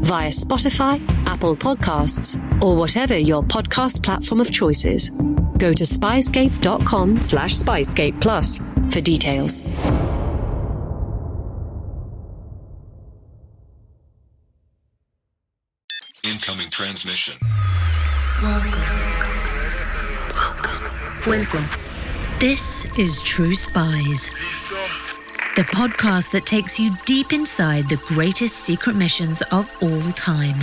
via Spotify, Apple Podcasts, or whatever your podcast platform of choice is. Go to spyscape.com slash spyscape plus for details. Incoming transmission. Welcome. Welcome. This is True Spies, the podcast that takes you deep inside the greatest secret missions of all time.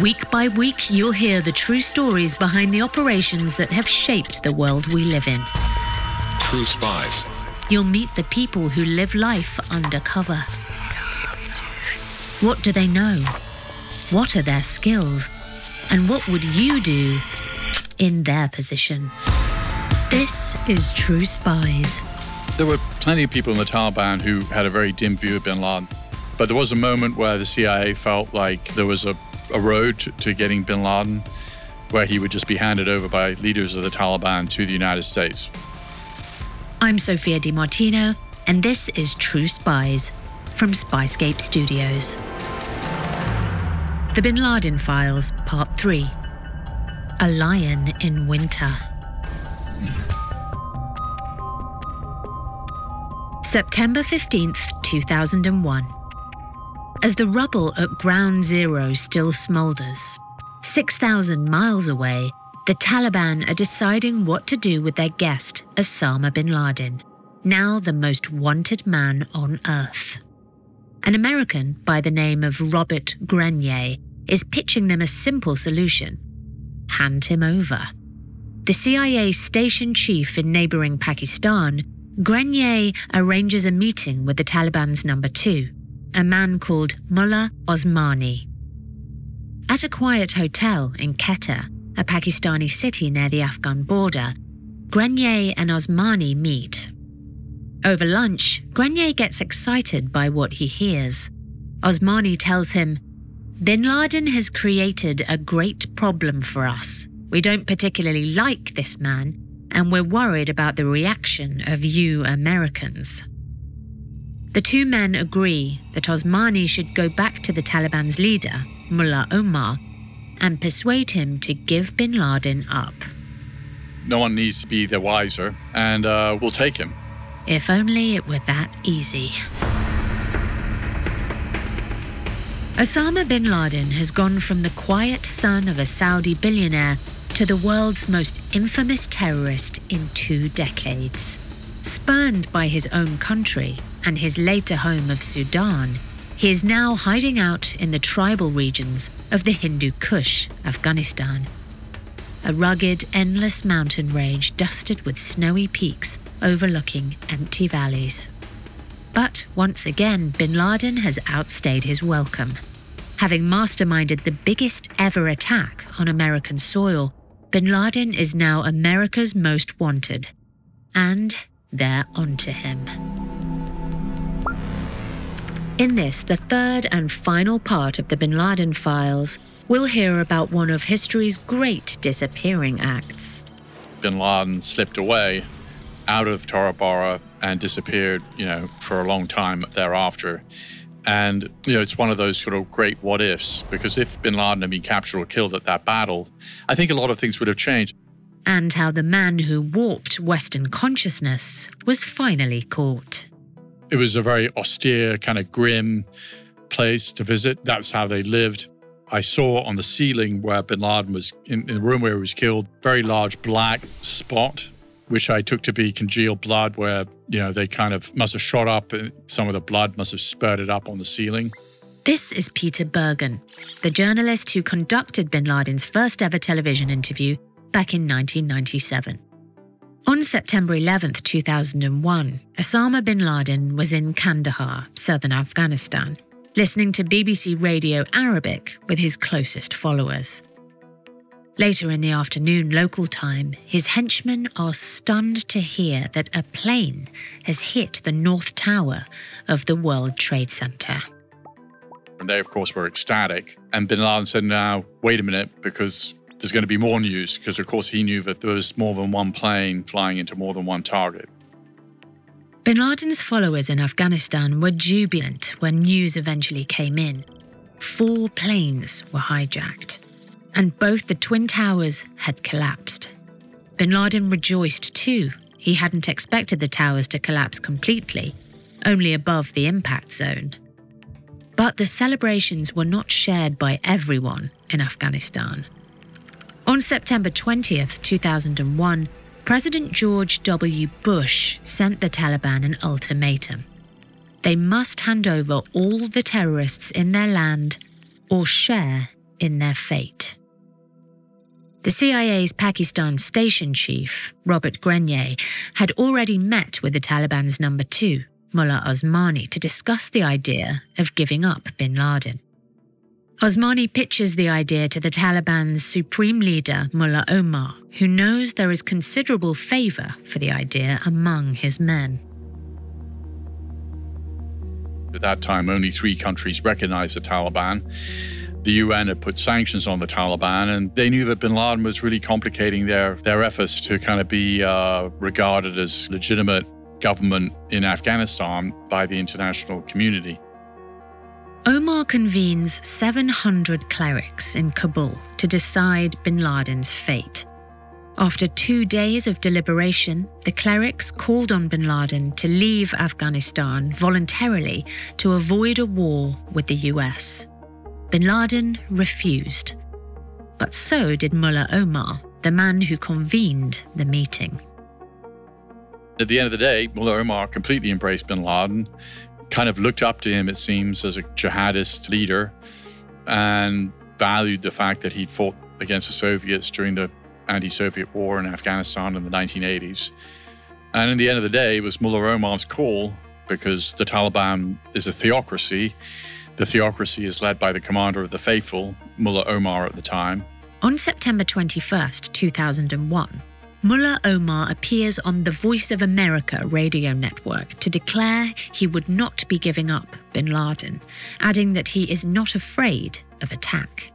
Week by week, you'll hear the true stories behind the operations that have shaped the world we live in. True spies. You'll meet the people who live life undercover. What do they know? What are their skills? And what would you do in their position? This is True Spies. There were plenty of people in the Taliban who had a very dim view of bin Laden. But there was a moment where the CIA felt like there was a, a road to, to getting bin Laden where he would just be handed over by leaders of the Taliban to the United States. I'm Sophia Di Martino, and this is True Spies from Spyscape Studios. The Bin Laden Files, Part 3 A Lion in Winter. September 15th, 2001. As the rubble at Ground Zero still smoulders, 6,000 miles away, the Taliban are deciding what to do with their guest, Osama bin Laden, now the most wanted man on Earth. An American by the name of Robert Grenier is pitching them a simple solution hand him over. The CIA station chief in neighboring Pakistan, Grenier arranges a meeting with the Taliban's number two, a man called Mullah Osmani. At a quiet hotel in Quetta, a Pakistani city near the Afghan border, Grenier and Osmani meet. Over lunch, Grenier gets excited by what he hears. Osmani tells him, Bin Laden has created a great problem for us. We don't particularly like this man, and we're worried about the reaction of you Americans. The two men agree that Osmani should go back to the Taliban's leader, Mullah Omar, and persuade him to give bin Laden up. No one needs to be the wiser, and uh, we'll take him. If only it were that easy. Osama bin Laden has gone from the quiet son of a Saudi billionaire to the world's most infamous terrorist in two decades. Spurned by his own country and his later home of Sudan, he is now hiding out in the tribal regions of the Hindu Kush, Afghanistan. A rugged, endless mountain range dusted with snowy peaks overlooking empty valleys. But once again, bin Laden has outstayed his welcome. Having masterminded the biggest ever attack on American soil, bin Laden is now America's most wanted. And they're onto him. In this, the third and final part of the bin Laden files, we'll hear about one of history's great disappearing acts. Bin Laden slipped away out of Tora Bora and disappeared, you know, for a long time thereafter. And, you know, it's one of those sort of great what ifs, because if bin Laden had been captured or killed at that battle, I think a lot of things would have changed. And how the man who warped Western consciousness was finally caught. It was a very austere, kind of grim place to visit. That's how they lived. I saw on the ceiling where bin Laden was in, in the room where he was killed, very large black spot which I took to be congealed blood, where, you know, they kind of must have shot up and some of the blood must have spurted up on the ceiling. This is Peter Bergen, the journalist who conducted bin Laden's first ever television interview back in 1997. On September 11, 2001, Osama bin Laden was in Kandahar, southern Afghanistan, listening to BBC Radio Arabic with his closest followers. Later in the afternoon, local time, his henchmen are stunned to hear that a plane has hit the North Tower of the World Trade Center. And they, of course, were ecstatic. And bin Laden said, now, wait a minute, because there's going to be more news. Because, of course, he knew that there was more than one plane flying into more than one target. Bin Laden's followers in Afghanistan were jubilant when news eventually came in. Four planes were hijacked and both the Twin Towers had collapsed. Bin Laden rejoiced too. He hadn't expected the towers to collapse completely, only above the impact zone. But the celebrations were not shared by everyone in Afghanistan. On September 20th, 2001, President George W. Bush sent the Taliban an ultimatum. They must hand over all the terrorists in their land or share in their fate. The CIA's Pakistan station chief, Robert Grenier, had already met with the Taliban's number two, Mullah Osmani, to discuss the idea of giving up bin Laden. Osmani pitches the idea to the Taliban's supreme leader, Mullah Omar, who knows there is considerable favour for the idea among his men. At that time, only three countries recognized the Taliban the UN had put sanctions on the Taliban, and they knew that bin Laden was really complicating their, their efforts to kind of be uh, regarded as legitimate government in Afghanistan by the international community. Omar convenes 700 clerics in Kabul to decide bin Laden's fate. After two days of deliberation, the clerics called on bin Laden to leave Afghanistan voluntarily to avoid a war with the US. Bin Laden refused. But so did Mullah Omar, the man who convened the meeting. At the end of the day, Mullah Omar completely embraced bin Laden, kind of looked up to him, it seems, as a jihadist leader, and valued the fact that he'd fought against the Soviets during the anti Soviet war in Afghanistan in the 1980s. And in the end of the day, it was Mullah Omar's call because the Taliban is a theocracy the theocracy is led by the commander of the faithful, Mullah Omar at the time. On September 21st, 2001, Mullah Omar appears on the Voice of America radio network to declare he would not be giving up bin Laden, adding that he is not afraid of attack.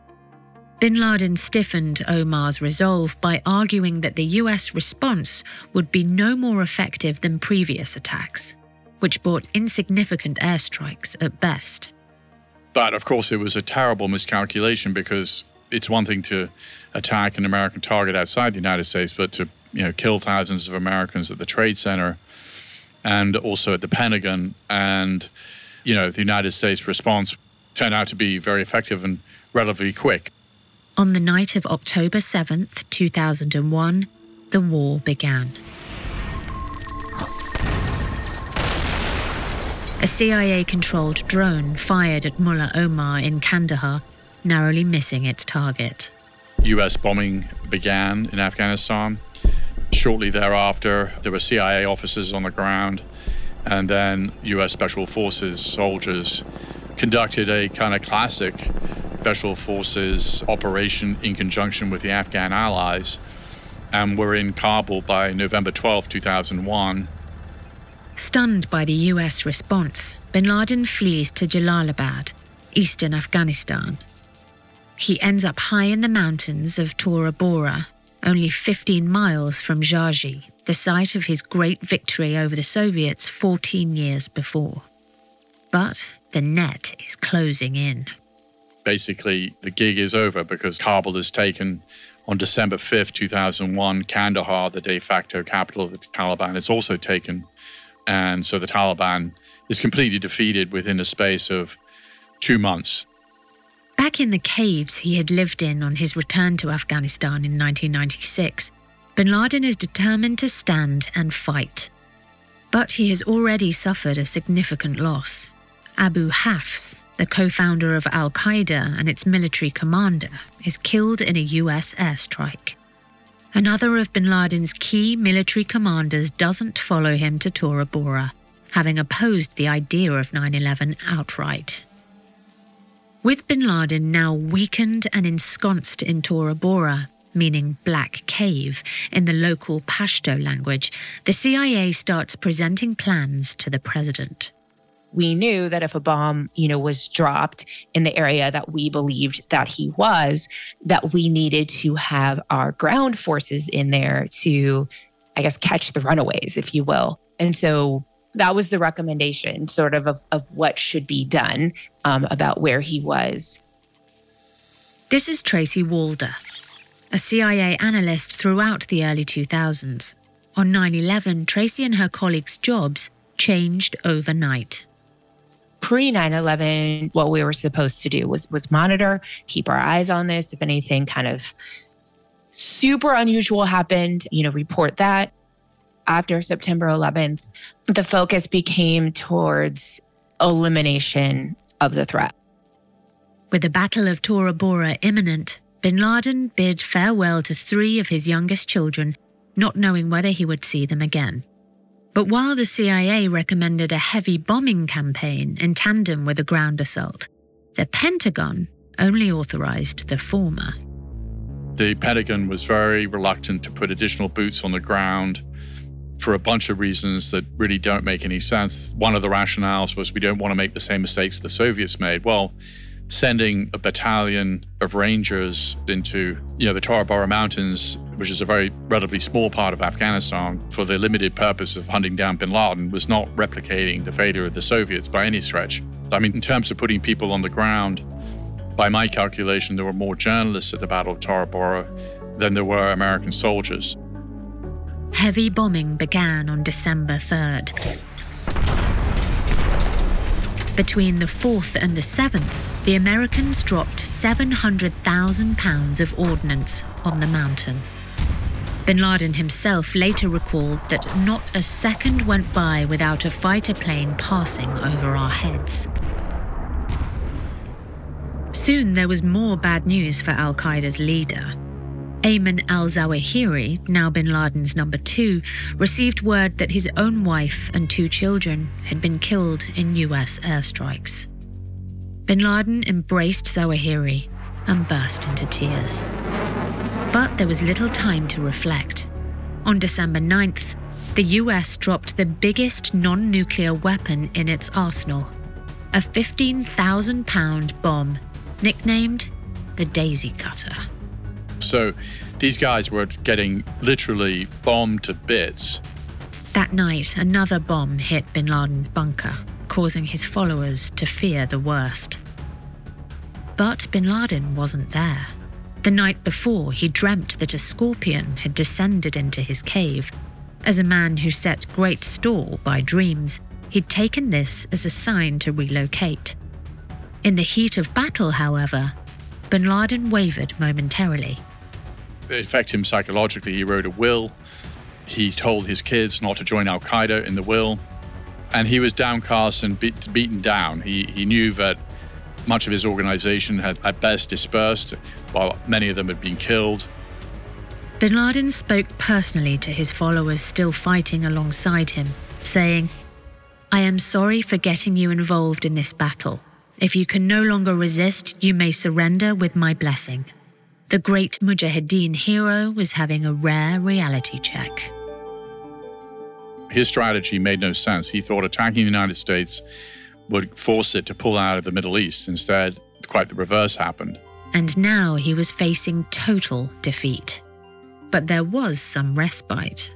Bin Laden stiffened Omar's resolve by arguing that the US response would be no more effective than previous attacks, which brought insignificant airstrikes at best. But of course, it was a terrible miscalculation because it's one thing to attack an American target outside the United States, but to you know kill thousands of Americans at the Trade Center and also at the Pentagon, and you know the United States response turned out to be very effective and relatively quick. On the night of October 7th, 2001, the war began. A CIA controlled drone fired at Mullah Omar in Kandahar, narrowly missing its target. US bombing began in Afghanistan. Shortly thereafter, there were CIA officers on the ground, and then US Special Forces soldiers conducted a kind of classic Special Forces operation in conjunction with the Afghan allies, and were in Kabul by November 12, 2001 Stunned by the US response, bin Laden flees to Jalalabad, eastern Afghanistan. He ends up high in the mountains of Tora Bora, only 15 miles from Jaji, the site of his great victory over the Soviets 14 years before. But the net is closing in. Basically, the gig is over because Kabul is taken on December 5th, 2001. Kandahar, the de facto capital of the Taliban, is also taken and so the Taliban is completely defeated within a space of two months. Back in the caves he had lived in on his return to Afghanistan in 1996, bin Laden is determined to stand and fight. But he has already suffered a significant loss. Abu Hafs, the co founder of Al Qaeda and its military commander, is killed in a US airstrike. Another of bin Laden's key military commanders doesn't follow him to Tora Bora, having opposed the idea of 9 11 outright. With bin Laden now weakened and ensconced in Tora Bora, meaning black cave, in the local Pashto language, the CIA starts presenting plans to the president. We knew that if a bomb, you know, was dropped in the area that we believed that he was, that we needed to have our ground forces in there to, I guess, catch the runaways, if you will. And so that was the recommendation, sort of, of, of what should be done um, about where he was. This is Tracy Walder, a CIA analyst throughout the early 2000s. On 9 11, Tracy and her colleagues' jobs changed overnight. Pre 9 11, what we were supposed to do was, was monitor, keep our eyes on this. If anything kind of super unusual happened, you know, report that. After September 11th, the focus became towards elimination of the threat. With the Battle of Tora Bora imminent, bin Laden bid farewell to three of his youngest children, not knowing whether he would see them again. But while the CIA recommended a heavy bombing campaign in tandem with a ground assault, the Pentagon only authorized the former. The Pentagon was very reluctant to put additional boots on the ground for a bunch of reasons that really don't make any sense. One of the rationales was we don't want to make the same mistakes the Soviets made. Well, sending a battalion of rangers into you know the Tora Bora Mountains, which is a very relatively small part of Afghanistan, for the limited purpose of hunting down Bin Laden, was not replicating the failure of the Soviets by any stretch. I mean, in terms of putting people on the ground, by my calculation, there were more journalists at the Battle of Tora Bora than there were American soldiers. Heavy bombing began on December 3rd. Between the 4th and the 7th, the Americans dropped 700,000 pounds of ordnance on the mountain. Bin Laden himself later recalled that not a second went by without a fighter plane passing over our heads. Soon there was more bad news for Al Qaeda's leader. Ayman al Zawahiri, now bin Laden's number two, received word that his own wife and two children had been killed in US airstrikes. Bin Laden embraced Zawahiri and burst into tears. But there was little time to reflect. On December 9th, the US dropped the biggest non nuclear weapon in its arsenal a 15,000 pound bomb nicknamed the Daisy Cutter. So these guys were getting literally bombed to bits. That night, another bomb hit bin Laden's bunker, causing his followers to fear the worst. But bin Laden wasn't there. The night before, he dreamt that a scorpion had descended into his cave. As a man who set great store by dreams, he'd taken this as a sign to relocate. In the heat of battle, however, bin Laden wavered momentarily it affected him psychologically. He wrote a will. He told his kids not to join Al Qaeda in the will. And he was downcast and beat, beaten down. He, he knew that much of his organization had at best dispersed, while many of them had been killed. Bin Laden spoke personally to his followers still fighting alongside him, saying, I am sorry for getting you involved in this battle. If you can no longer resist, you may surrender with my blessing. The great Mujahideen hero was having a rare reality check. His strategy made no sense. He thought attacking the United States would force it to pull out of the Middle East. Instead, quite the reverse happened. And now he was facing total defeat. But there was some respite.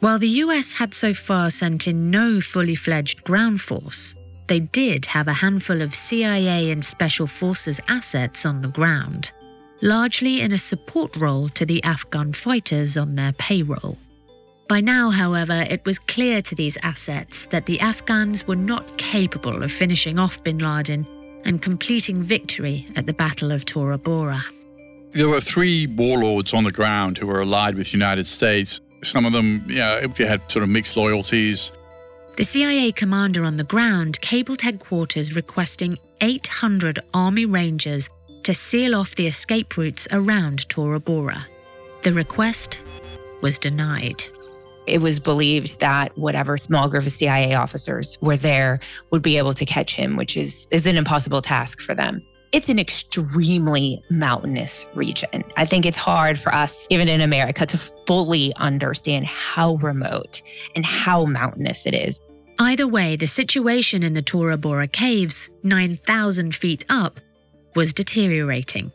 While the US had so far sent in no fully fledged ground force, they did have a handful of CIA and Special Forces assets on the ground largely in a support role to the Afghan fighters on their payroll. By now, however, it was clear to these assets that the Afghans were not capable of finishing off bin Laden and completing victory at the Battle of Tora Bora. There were three warlords on the ground who were allied with the United States. Some of them, yeah, they had sort of mixed loyalties. The CIA commander on the ground cabled headquarters requesting 800 Army Rangers to seal off the escape routes around Tora Bora. The request was denied. It was believed that whatever small group of CIA officers were there would be able to catch him, which is, is an impossible task for them. it's an extremely mountainous region. I think it's hard for us, even in America, to fully understand how remote and how mountainous it is. Either way, the situation in the Tora Bora caves, 9,000 feet up, was deteriorating.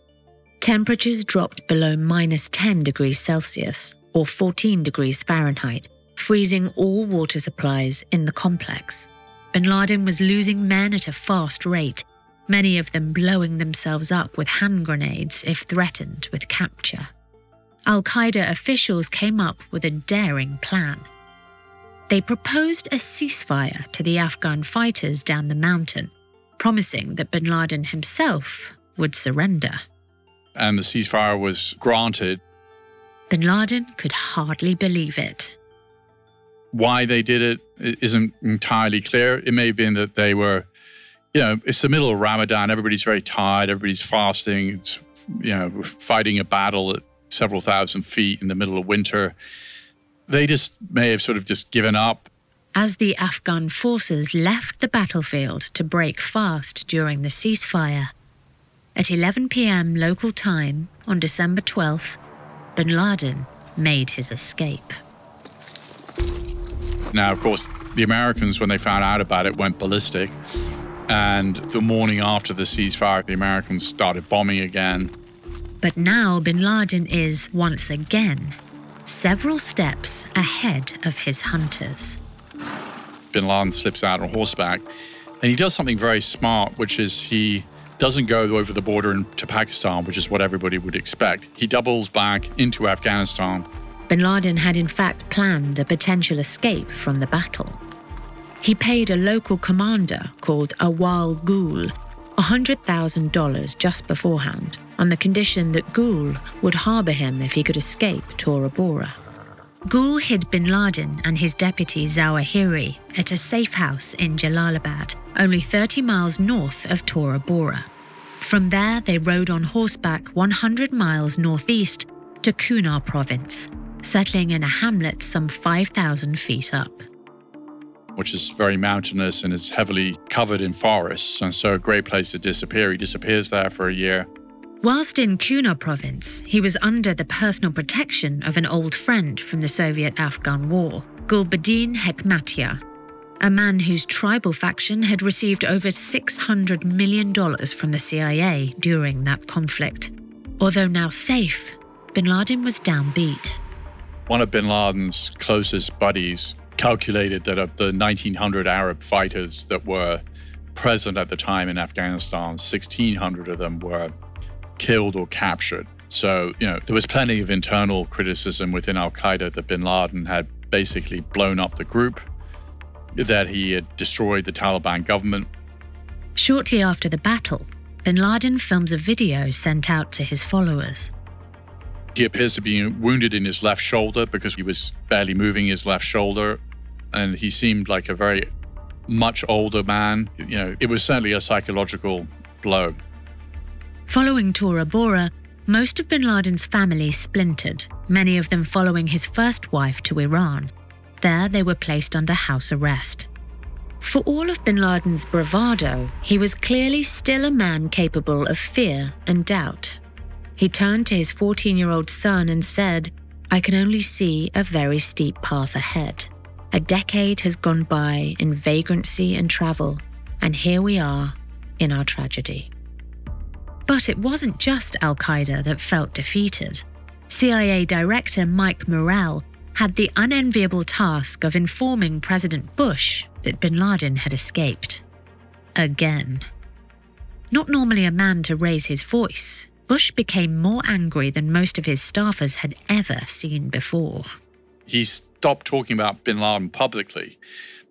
Temperatures dropped below minus 10 degrees Celsius, or 14 degrees Fahrenheit, freezing all water supplies in the complex. Bin Laden was losing men at a fast rate, many of them blowing themselves up with hand grenades if threatened with capture. Al Qaeda officials came up with a daring plan. They proposed a ceasefire to the Afghan fighters down the mountain, promising that bin Laden himself would surrender. And the ceasefire was granted. Bin Laden could hardly believe it. Why they did it isn't entirely clear. It may have been that they were you know, it's the middle of Ramadan. Everybody's very tired. Everybody's fasting. It's, you know, fighting a battle at several thousand feet in the middle of winter. They just may have sort of just given up. As the Afghan forces left the battlefield to break fast during the ceasefire, at 11 p.m. local time on December 12th, bin Laden made his escape. Now, of course, the Americans, when they found out about it, went ballistic. And the morning after the ceasefire, the Americans started bombing again. But now bin Laden is, once again, several steps ahead of his hunters. Bin Laden slips out on horseback and he does something very smart, which is he doesn't go over the border into Pakistan, which is what everybody would expect. He doubles back into Afghanistan. Bin Laden had in fact planned a potential escape from the battle. He paid a local commander called Awal Gul $100,000 just beforehand on the condition that Gul would harbour him if he could escape Tora Bora. Gul hid bin Laden and his deputy Zawahiri at a safe house in Jalalabad, only 30 miles north of Tora Bora. From there, they rode on horseback 100 miles northeast to Kunar province, settling in a hamlet some 5,000 feet up which is very mountainous and it's heavily covered in forests, and so a great place to disappear. He disappears there for a year. Whilst in Kunar province, he was under the personal protection of an old friend from the Soviet Afghan War, Gulbuddin Hekmatyar, a man whose tribal faction had received over $600 million from the CIA during that conflict. Although now safe, bin Laden was downbeat. One of bin Laden's closest buddies calculated that of the 1,900 Arab fighters that were present at the time in Afghanistan, 1,600 of them were killed or captured. So, you know, there was plenty of internal criticism within Al Qaeda that bin Laden had basically blown up the group, that he had destroyed the Taliban government. Shortly after the battle, bin Laden films a video sent out to his followers. He appears to be wounded in his left shoulder because he was barely moving his left shoulder and he seemed like a very much older man. You know, it was certainly a psychological blow. Following Tora Bora, most of bin Laden's family splintered, many of them following his first wife to Iran. There, they were placed under house arrest. For all of bin Laden's bravado, he was clearly still a man capable of fear and doubt. He turned to his 14 year old son and said, I can only see a very steep path ahead. A decade has gone by in vagrancy and travel, and here we are in our tragedy. But it wasn't just Al Qaeda that felt defeated. CIA Director Mike Morell had the unenviable task of informing President Bush that bin Laden had escaped. Again. Not normally a man to raise his voice, Bush became more angry than most of his staffers had ever seen before. He stopped talking about bin Laden publicly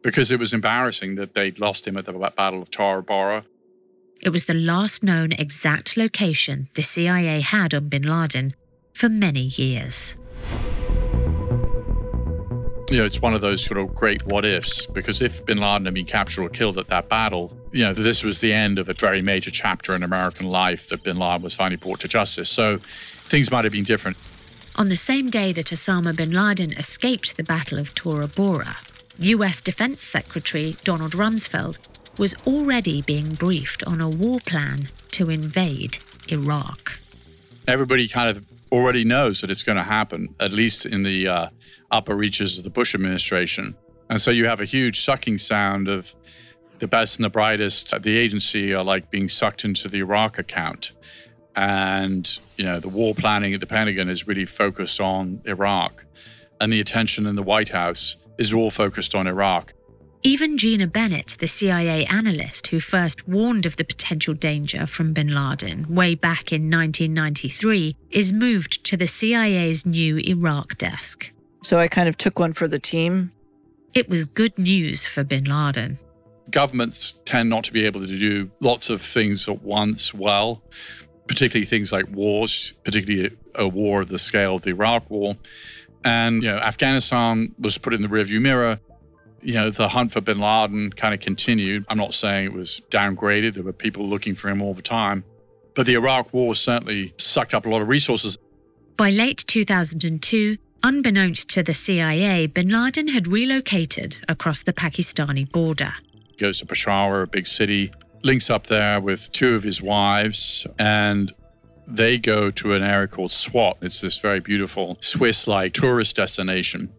because it was embarrassing that they'd lost him at the Battle of Tora Bora. It was the last known exact location the CIA had on bin Laden for many years. You know, it's one of those sort of great what ifs because if bin Laden had been captured or killed at that battle, you know, this was the end of a very major chapter in American life that bin Laden was finally brought to justice. So things might have been different. On the same day that Osama bin Laden escaped the Battle of Tora Bora, US Defense Secretary Donald Rumsfeld was already being briefed on a war plan to invade Iraq. Everybody kind of already knows that it's going to happen, at least in the uh, upper reaches of the Bush administration. And so you have a huge sucking sound of the best and the brightest at the agency are like being sucked into the Iraq account. And, you know, the war planning at the Pentagon is really focused on Iraq. And the attention in the White House is all focused on Iraq. Even Gina Bennett, the CIA analyst who first warned of the potential danger from bin Laden way back in 1993, is moved to the CIA's new Iraq desk. So I kind of took one for the team. It was good news for bin Laden. Governments tend not to be able to do lots of things at once well, particularly things like wars, particularly a war of the scale of the Iraq War. And, you know, Afghanistan was put in the rearview mirror you know, the hunt for bin Laden kind of continued. I'm not saying it was downgraded, there were people looking for him all the time. But the Iraq War certainly sucked up a lot of resources. By late 2002, unbeknownst to the CIA, bin Laden had relocated across the Pakistani border. He goes to Peshawar, a big city, links up there with two of his wives, and they go to an area called Swat. It's this very beautiful Swiss like tourist destination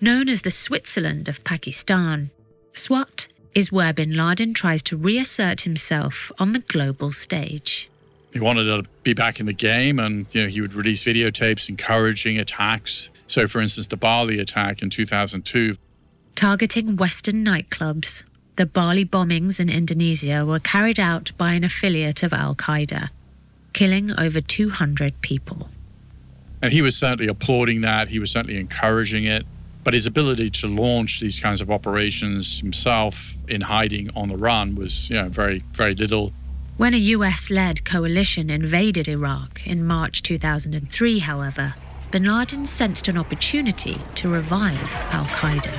known as the Switzerland of Pakistan. SWAT is where bin Laden tries to reassert himself on the global stage. He wanted to be back in the game and you know he would release videotapes encouraging attacks. So for instance the Bali attack in 2002 targeting western nightclubs. The Bali bombings in Indonesia were carried out by an affiliate of Al-Qaeda, killing over 200 people. And he was certainly applauding that, he was certainly encouraging it. But his ability to launch these kinds of operations himself in hiding on the run was, you know, very, very little. When a US led coalition invaded Iraq in March 2003, however, bin Laden sensed an opportunity to revive Al Qaeda.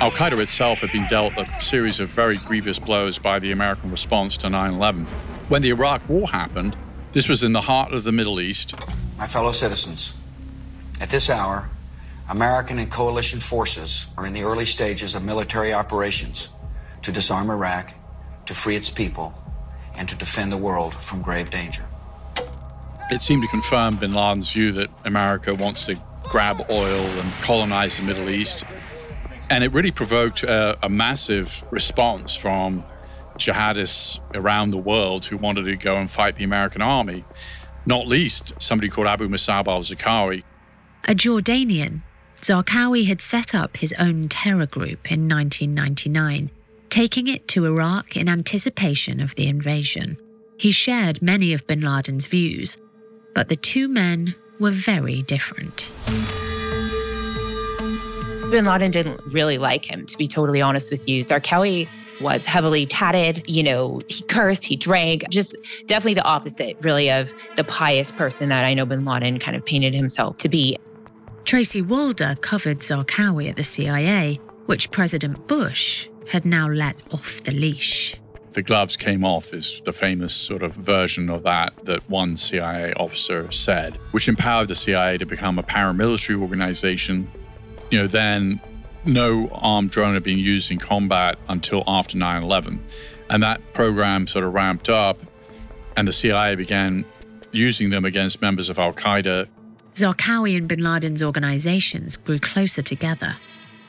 Al Qaeda itself had been dealt a series of very grievous blows by the American response to 9 11. When the Iraq War happened, this was in the heart of the Middle East. My fellow citizens, at this hour, American and coalition forces are in the early stages of military operations to disarm Iraq, to free its people, and to defend the world from grave danger. It seemed to confirm bin Laden's view that America wants to grab oil and colonize the Middle East. And it really provoked a, a massive response from jihadists around the world who wanted to go and fight the American army, not least somebody called Abu Musab al Zarqawi, a Jordanian, Zarqawi had set up his own terror group in 1999, taking it to Iraq in anticipation of the invasion. He shared many of bin Laden's views, but the two men were very different. Bin Laden didn't really like him, to be totally honest with you. Zarqawi was heavily tatted. You know, he cursed, he drank, just definitely the opposite, really, of the pious person that I know bin Laden kind of painted himself to be. Tracy Walder covered Zarqawi at the CIA, which President Bush had now let off the leash. The gloves came off is the famous sort of version of that that one CIA officer said, which empowered the CIA to become a paramilitary organization. You know, then no armed drone had been used in combat until after 9 11. And that program sort of ramped up, and the CIA began using them against members of Al Qaeda Zarqawi and bin Laden's organizations grew closer together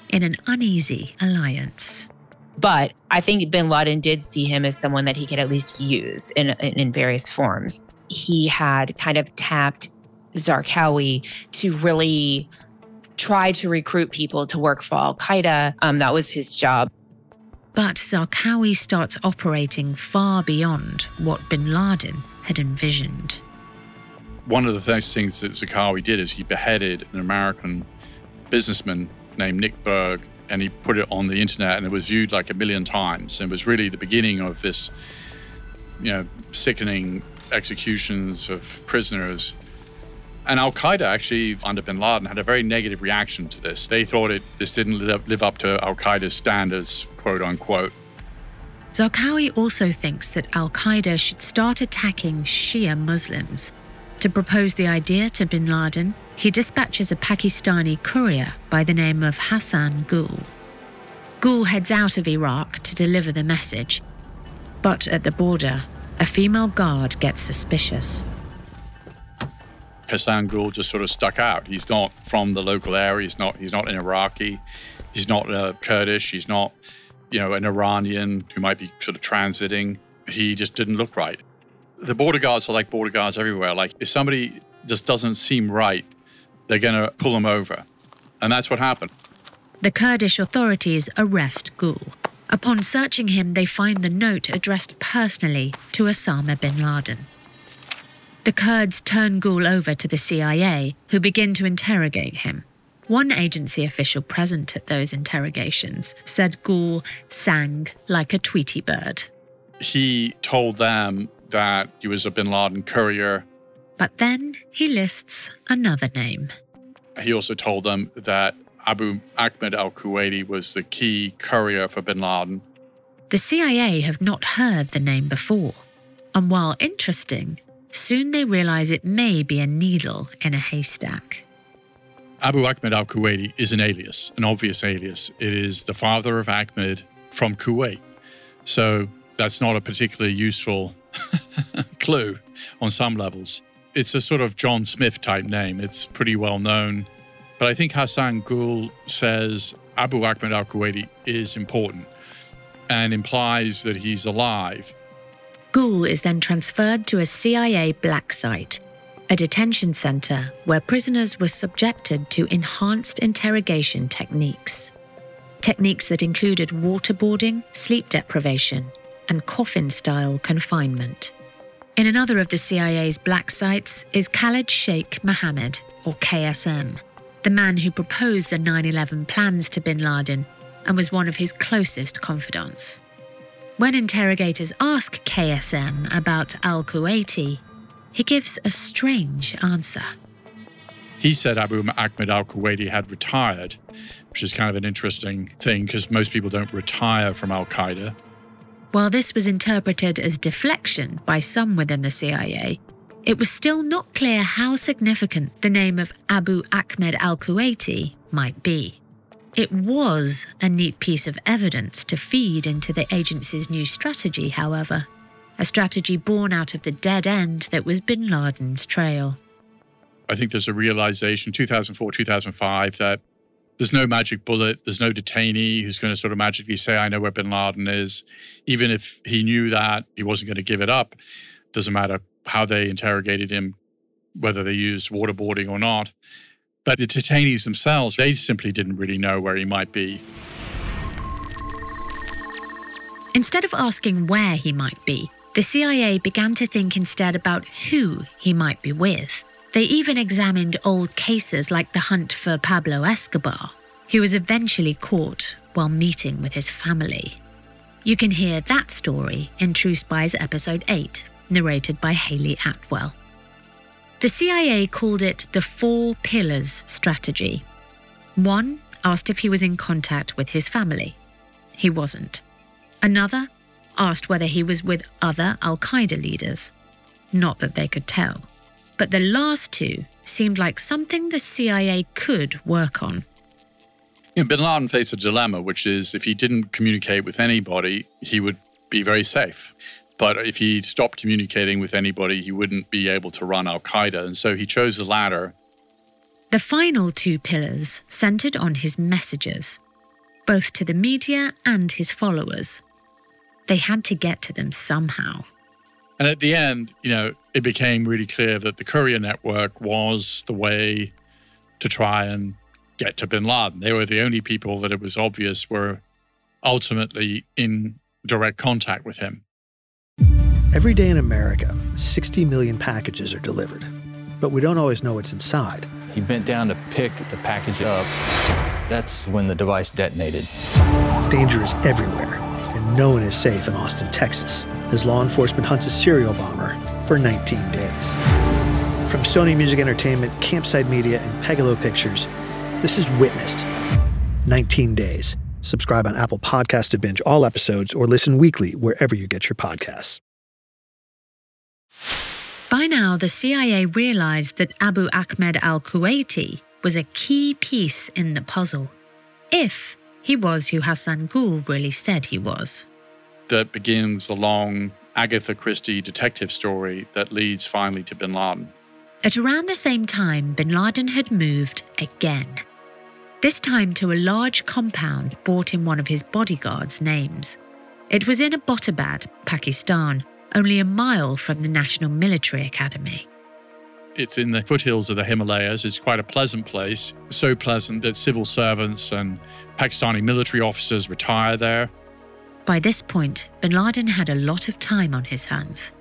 in an uneasy alliance. But I think bin Laden did see him as someone that he could at least use in, in, in various forms. He had kind of tapped Zarqawi to really try to recruit people to work for Al Qaeda. Um, that was his job. But Zarqawi starts operating far beyond what bin Laden had envisioned. One of the first things that Zarqawi did is he beheaded an American businessman named Nick Berg, and he put it on the internet, and it was viewed like a million times. And it was really the beginning of this, you know, sickening executions of prisoners. And Al Qaeda actually, under bin Laden, had a very negative reaction to this. They thought it this didn't live up to Al Qaeda's standards, quote unquote. Zarqawi also thinks that Al Qaeda should start attacking Shia Muslims to propose the idea to bin Laden, he dispatches a Pakistani courier by the name of Hassan Gul. Gul heads out of Iraq to deliver the message. But at the border, a female guard gets suspicious. Hassan Gul just sort of stuck out. He's not from the local area. He's not. He's not an Iraqi. He's not a Kurdish. He's not, you know, an Iranian who might be sort of transiting. He just didn't look right. The border guards are like border guards everywhere. Like if somebody just doesn't seem right, they're going to pull them over, and that's what happened. The Kurdish authorities arrest Gul. Upon searching him, they find the note addressed personally to Osama bin Laden. The Kurds turn Gul over to the CIA, who begin to interrogate him. One agency official present at those interrogations said Gul sang like a Tweety bird. He told them that he was a bin Laden courier. But then he lists another name. He also told them that Abu Ahmed al Kuwaiti was the key courier for bin Laden. The CIA have not heard the name before. And while interesting, soon they realize it may be a needle in a haystack. Abu Ahmed al Kuwaiti is an alias, an obvious alias. It is the father of Ahmed from Kuwait. So that's not a particularly useful clue on some levels. It's a sort of John Smith type name. It's pretty well known. But I think Hassan Gul says Abu Ahmed al Kuwaiti is important and implies that he's alive. Gul is then transferred to a CIA black site, a detention center where prisoners were subjected to enhanced interrogation techniques. Techniques that included waterboarding, sleep deprivation, and coffin style confinement. In another of the CIA's black sites is Khalid Sheikh Mohammed, or KSM, the man who proposed the 9 11 plans to bin Laden and was one of his closest confidants. When interrogators ask KSM about al Kuwaiti, he gives a strange answer. He said Abu Ahmed al Kuwaiti had retired, which is kind of an interesting thing because most people don't retire from Al Qaeda. While this was interpreted as deflection by some within the CIA, it was still not clear how significant the name of Abu Ahmed al Kuwaiti might be. It was a neat piece of evidence to feed into the agency's new strategy, however, a strategy born out of the dead end that was bin Laden's trail. I think there's a realization 2004, 2005 that there's no magic bullet, there's no detainee who's going to sort of magically say, I know where bin Laden is. Even if he knew that, he wasn't going to give it up. Doesn't matter how they interrogated him, whether they used waterboarding or not. But the detainees themselves, they simply didn't really know where he might be. Instead of asking where he might be, the CIA began to think instead about who he might be with. They even examined old cases like the hunt for Pablo Escobar, who was eventually caught while meeting with his family. You can hear that story in True Spies episode 8, narrated by Hayley Atwell. The CIA called it the Four Pillars Strategy. One asked if he was in contact with his family. He wasn't. Another asked whether he was with other Al Qaeda leaders. Not that they could tell. But the last two seemed like something the CIA could work on. You know, bin Laden faced a dilemma, which is if he didn't communicate with anybody, he would be very safe. But if he stopped communicating with anybody, he wouldn't be able to run Al Qaeda. And so he chose the latter. The final two pillars centered on his messages, both to the media and his followers. They had to get to them somehow. And at the end, you know, it became really clear that the courier network was the way to try and get to bin Laden. They were the only people that it was obvious were ultimately in direct contact with him. Every day in America, 60 million packages are delivered, but we don't always know what's inside. He bent down to pick the package up. That's when the device detonated. Danger is everywhere, and no one is safe in Austin, Texas, as law enforcement hunts a serial bomber for 19 days. From Sony Music Entertainment, Campside Media, and Pegalo Pictures, this is Witnessed 19 Days. Subscribe on Apple Podcasts to binge all episodes or listen weekly wherever you get your podcasts. By now, the CIA realized that Abu Ahmed al Kuwaiti was a key piece in the puzzle. If he was who Hassan Gul really said he was. That begins the long Agatha Christie detective story that leads finally to bin Laden. At around the same time, bin Laden had moved again. This time to a large compound bought in one of his bodyguards' names. It was in Abbottabad, Pakistan, only a mile from the National Military Academy. It's in the foothills of the Himalayas. It's quite a pleasant place. So pleasant that civil servants and Pakistani military officers retire there. By this point, bin Laden had a lot of time on his hands.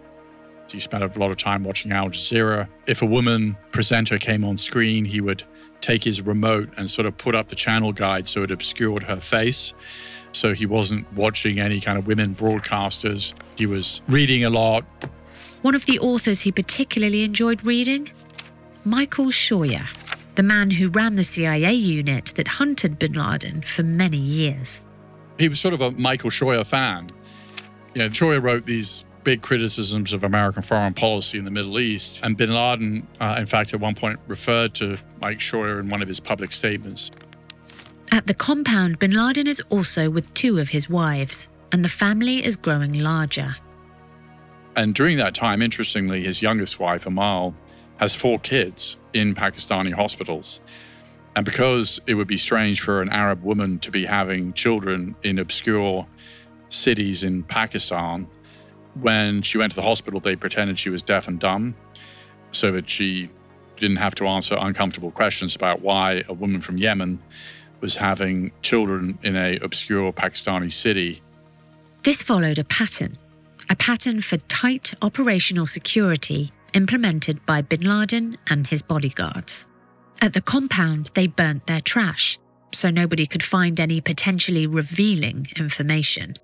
He spent a lot of time watching Al Jazeera. If a woman presenter came on screen, he would take his remote and sort of put up the channel guide so it obscured her face. So he wasn't watching any kind of women broadcasters. He was reading a lot. One of the authors he particularly enjoyed reading? Michael Scheuer, the man who ran the CIA unit that hunted bin Laden for many years. He was sort of a Michael Scheuer fan. You know, Scheuer wrote these big criticisms of American foreign policy in the Middle East. And bin Laden, uh, in fact, at one point referred to Mike Scheuer in one of his public statements. At the compound, bin Laden is also with two of his wives, and the family is growing larger. And during that time, interestingly, his youngest wife, Amal, has four kids in Pakistani hospitals. And because it would be strange for an Arab woman to be having children in obscure cities in Pakistan, when she went to the hospital, they pretended she was deaf and dumb so that she didn't have to answer uncomfortable questions about why a woman from Yemen was having children in a obscure Pakistani city. This followed a pattern, a pattern for tight operational security implemented by bin Laden and his bodyguards. At the compound, they burnt their trash, so nobody could find any potentially revealing information.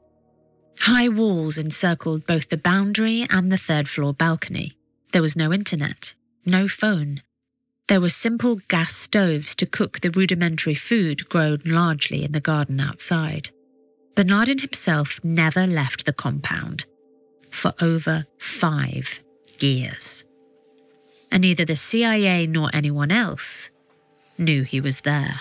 High walls encircled both the boundary and the third floor balcony. There was no internet, no phone. There were simple gas stoves to cook the rudimentary food grown largely in the garden outside. Bin Laden himself never left the compound for over five years. And neither the CIA nor anyone else knew he was there.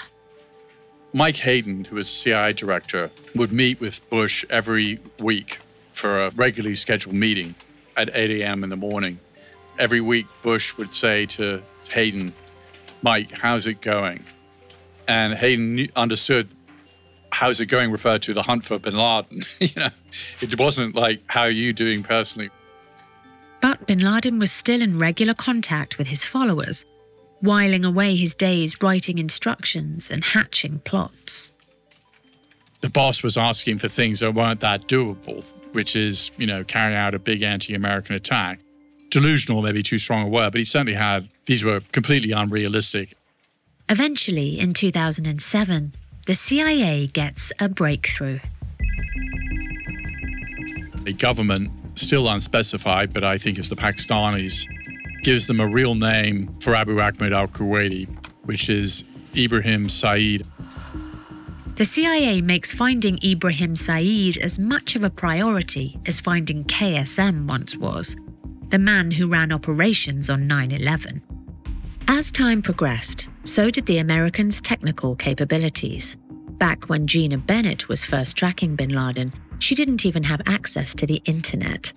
Mike Hayden, who was CIA director, would meet with Bush every week for a regularly scheduled meeting at 8 a.m. in the morning. Every week, Bush would say to Hayden, Mike, how's it going? And Hayden understood how's it going referred to the hunt for bin Laden. you know, it wasn't like, how are you doing personally? But bin Laden was still in regular contact with his followers whiling away his days writing instructions and hatching plots. The boss was asking for things that weren't that doable, which is, you know, carrying out a big anti American attack. Delusional, maybe too strong a word, but he certainly had, these were completely unrealistic. Eventually, in 2007, the CIA gets a breakthrough. A government, still unspecified, but I think it's the Pakistanis, gives them a real name for Abu Ahmed al Kuwaiti, which is Ibrahim Saeed. The CIA makes finding Ibrahim Saeed as much of a priority as finding KSM once was, the man who ran operations on 9 11. As time progressed, so did the Americans' technical capabilities. Back when Gina Bennett was first tracking bin Laden, she didn't even have access to the internet.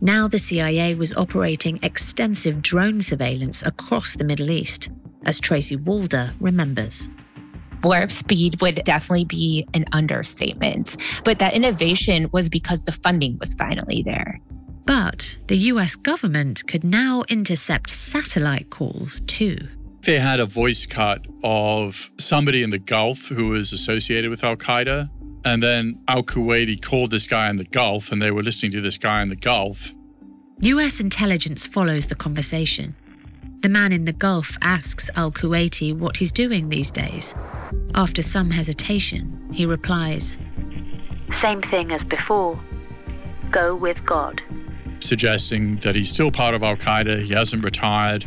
Now the CIA was operating extensive drone surveillance across the Middle East, as Tracy Walder remembers. Warp speed would definitely be an understatement, but that innovation was because the funding was finally there. But the US government could now intercept satellite calls too. They had a voice cut of somebody in the Gulf who was associated with Al Qaeda and then Al Kuwaiti called this guy in the Gulf, and they were listening to this guy in the Gulf. US intelligence follows the conversation. The man in the Gulf asks Al Kuwaiti what he's doing these days. After some hesitation, he replies, Same thing as before. Go with God. Suggesting that he's still part of Al Qaeda, he hasn't retired.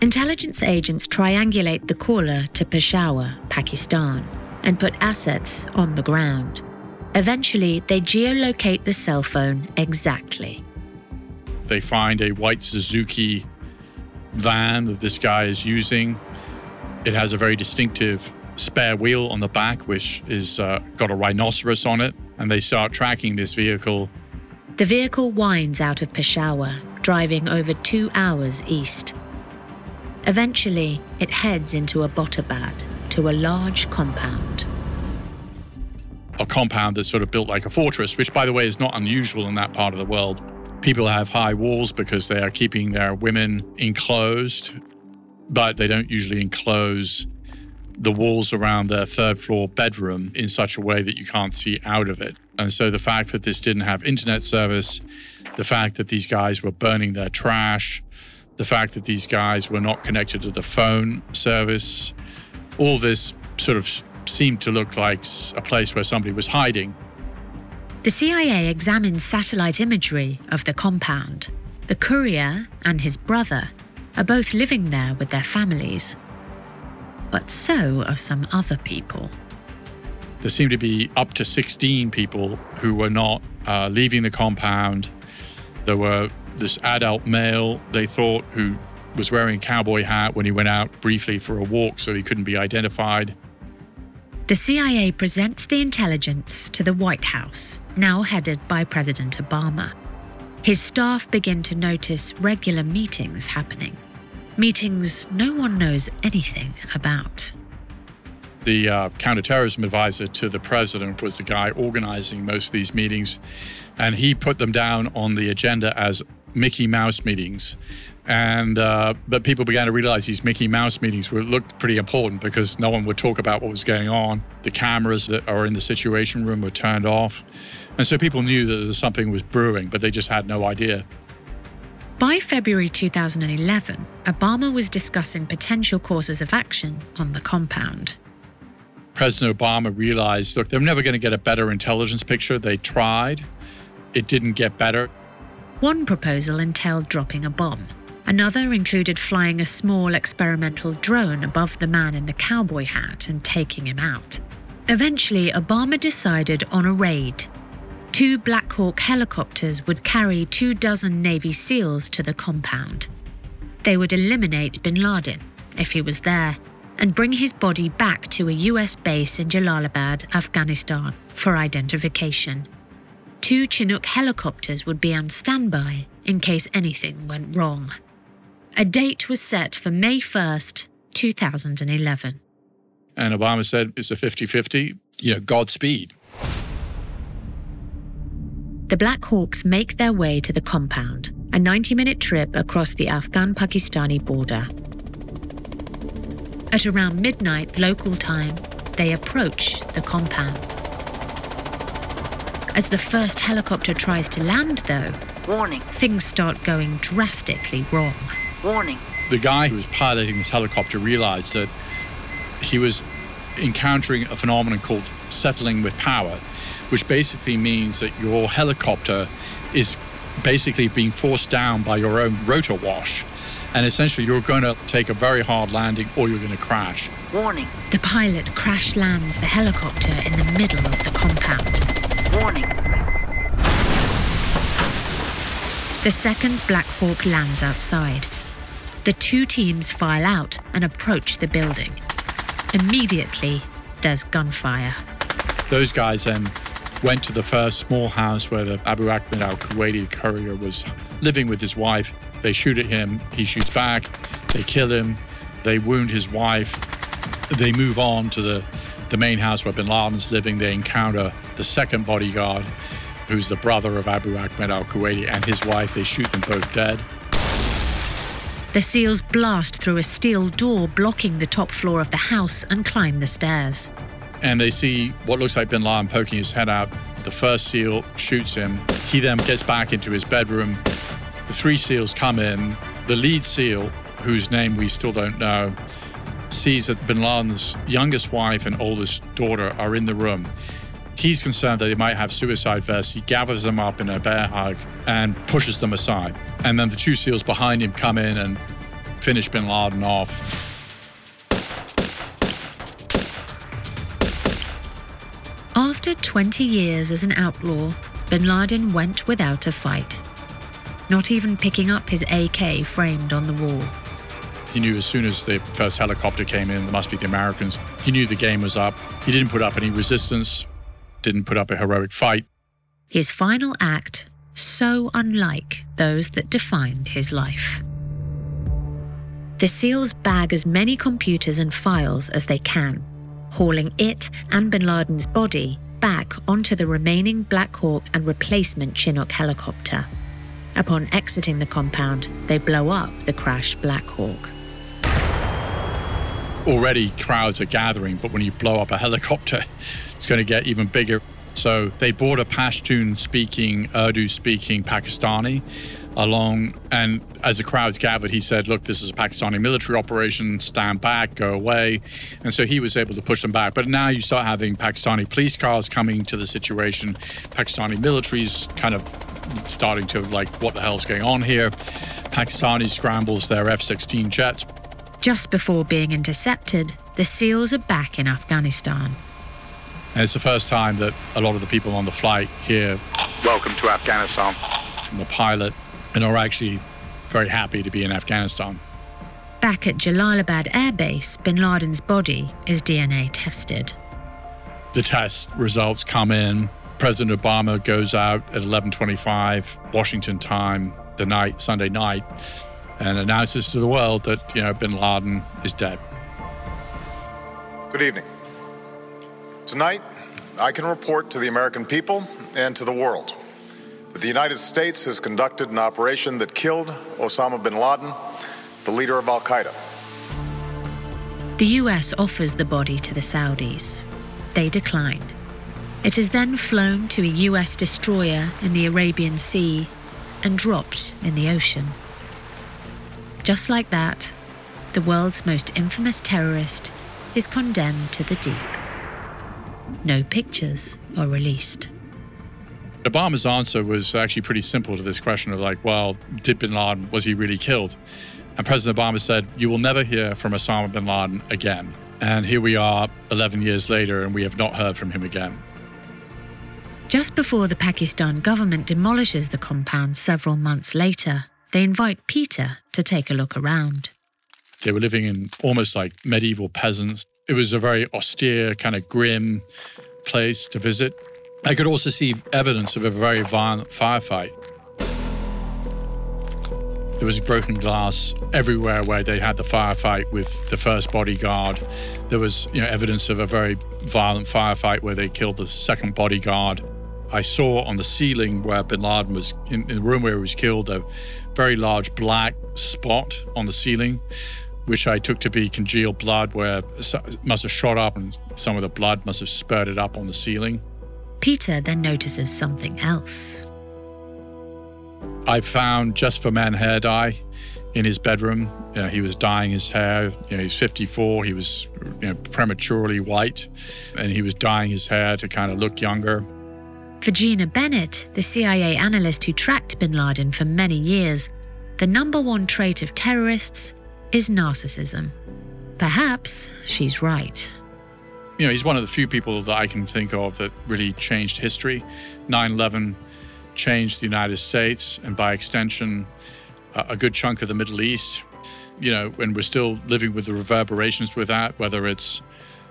Intelligence agents triangulate the caller to Peshawar, Pakistan and put assets on the ground. Eventually, they geolocate the cell phone exactly. They find a white Suzuki van that this guy is using. It has a very distinctive spare wheel on the back, which is uh, got a rhinoceros on it, and they start tracking this vehicle. The vehicle winds out of Peshawar, driving over two hours east. Eventually, it heads into Abbottabad to a large compound. A compound that's sort of built like a fortress, which, by the way, is not unusual in that part of the world. People have high walls because they are keeping their women enclosed, but they don't usually enclose the walls around their third floor bedroom in such a way that you can't see out of it. And so the fact that this didn't have internet service, the fact that these guys were burning their trash, the fact that these guys were not connected to the phone service, all this sort of seemed to look like a place where somebody was hiding. The CIA examined satellite imagery of the compound. The courier and his brother are both living there with their families. But so are some other people. There seemed to be up to 16 people who were not uh, leaving the compound. There were this adult male, they thought, who was wearing a cowboy hat when he went out briefly for a walk so he couldn't be identified. The CIA presents the intelligence to the White House, now headed by President Obama. His staff begin to notice regular meetings happening. Meetings no one knows anything about. The uh, counterterrorism advisor to the president was the guy organizing most of these meetings, and he put them down on the agenda as Mickey Mouse meetings. And uh, but people began to realize these Mickey Mouse meetings were looked pretty important because no one would talk about what was going on. The cameras that are in the Situation Room were turned off, and so people knew that something was brewing, but they just had no idea. By February 2011, Obama was discussing potential courses of action on the compound. President Obama realized look, they're never going to get a better intelligence picture. They tried, it didn't get better. One proposal entailed dropping a bomb. Another included flying a small experimental drone above the man in the cowboy hat and taking him out. Eventually, Obama decided on a raid. Two Black Hawk helicopters would carry two dozen Navy SEALs to the compound. They would eliminate bin Laden, if he was there, and bring his body back to a US base in Jalalabad, Afghanistan, for identification. Two Chinook helicopters would be on standby in case anything went wrong. A date was set for May 1st, 2011. And Obama said it's a 50 50, you know, Godspeed. The Black Hawks make their way to the compound, a 90 minute trip across the Afghan Pakistani border. At around midnight local time, they approach the compound. As the first helicopter tries to land, though, Warning. things start going drastically wrong. Warning. The guy who was piloting this helicopter realized that he was encountering a phenomenon called settling with power, which basically means that your helicopter is basically being forced down by your own rotor wash. And essentially, you're going to take a very hard landing or you're going to crash. Warning. The pilot crash lands the helicopter in the middle of the compound. Warning. The second Black Hawk lands outside. The two teams file out and approach the building. Immediately, there's gunfire. Those guys then went to the first small house where the Abu Ahmed al Kuwaiti courier was living with his wife. They shoot at him, he shoots back, they kill him, they wound his wife. They move on to the, the main house where bin Laden's living. They encounter the second bodyguard, who's the brother of Abu Ahmed al Kuwaiti, and his wife. They shoot them both dead. The SEALs blast through a steel door blocking the top floor of the house and climb the stairs. and they see what looks like bin Laden poking his head out. The first SEAL shoots him. He then gets back into his bedroom. The three SEALs come in. The lead SEAL, whose name we still don't know, sees that bin Laden's youngest wife and oldest daughter are in the room. He's concerned that they might have suicide vests. He gathers them up in a bear hug and pushes them aside. And then the two SEALs behind him come in and finish bin Laden off. After 20 years as an outlaw, bin Laden went without a fight, not even picking up his AK framed on the wall. He knew as soon as the first helicopter came in, it must be the Americans. He knew the game was up. He didn't put up any resistance, didn't put up a heroic fight. His final act, so unlike those that defined his life. The SEALs bag as many computers and files as they can, hauling it and bin Laden's body back onto the remaining Black Hawk and replacement Chinook helicopter. Upon exiting the compound, they blow up the crashed Black Hawk. Already crowds are gathering, but when you blow up a helicopter, it's going to get even bigger. So they brought a Pashtun speaking, Urdu speaking Pakistani along. And as the crowds gathered, he said, Look, this is a Pakistani military operation, stand back, go away. And so he was able to push them back. But now you start having Pakistani police cars coming to the situation, Pakistani military's kind of starting to like, what the hell's going on here? Pakistani scrambles their F 16 jets. Just before being intercepted, the SEALs are back in Afghanistan. And it's the first time that a lot of the people on the flight hear Welcome to Afghanistan from the pilot and are actually very happy to be in Afghanistan. Back at Jalalabad Air Base, bin Laden's body is DNA tested. The test results come in. President Obama goes out at 11:25 Washington time, the night Sunday night, and announces to the world that you know bin Laden is dead. Good evening. Tonight, I can report to the American people and to the world that the United States has conducted an operation that killed Osama bin Laden, the leader of Al Qaeda. The US offers the body to the Saudis. They decline. It is then flown to a US destroyer in the Arabian Sea and dropped in the ocean. Just like that, the world's most infamous terrorist is condemned to the deep. No pictures are released. Obama's answer was actually pretty simple to this question of like, well, did bin Laden, was he really killed? And President Obama said, you will never hear from Osama bin Laden again. And here we are 11 years later, and we have not heard from him again. Just before the Pakistan government demolishes the compound several months later, they invite Peter to take a look around. They were living in almost like medieval peasants. It was a very austere, kind of grim place to visit. I could also see evidence of a very violent firefight. There was broken glass everywhere where they had the firefight with the first bodyguard. There was you know, evidence of a very violent firefight where they killed the second bodyguard. I saw on the ceiling where bin Laden was, in, in the room where he was killed, a very large black spot on the ceiling, which I took to be congealed blood, where it must have shot up and some of the blood must have spurted up on the ceiling. Peter then notices something else. I found just for men hair dye in his bedroom. You know, he was dyeing his hair. You know, he's 54. He was you know, prematurely white, and he was dyeing his hair to kind of look younger. For Gina Bennett, the CIA analyst who tracked bin Laden for many years, the number one trait of terrorists is narcissism. Perhaps she's right you know, he's one of the few people that I can think of that really changed history. 9 11 changed the United States and, by extension, a good chunk of the Middle East. You know, and we're still living with the reverberations with that, whether it's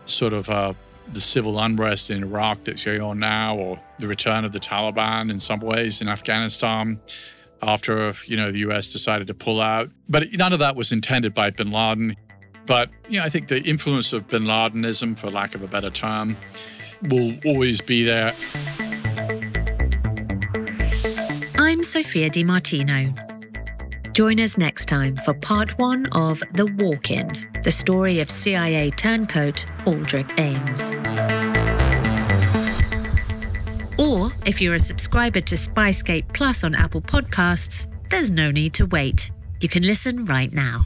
sort of uh, the civil unrest in Iraq that's going on now, or the return of the Taliban in some ways in Afghanistan after, you know, the US decided to pull out. But none of that was intended by bin Laden. But you know, I think the influence of bin Ladenism, for lack of a better term, will always be there. I'm Sophia Di Martino. Join us next time for part one of The Walk In, the story of CIA turncoat Aldrich Ames. Or if you're a subscriber to Spyscape Plus on Apple Podcasts, there's no need to wait. You can listen right now.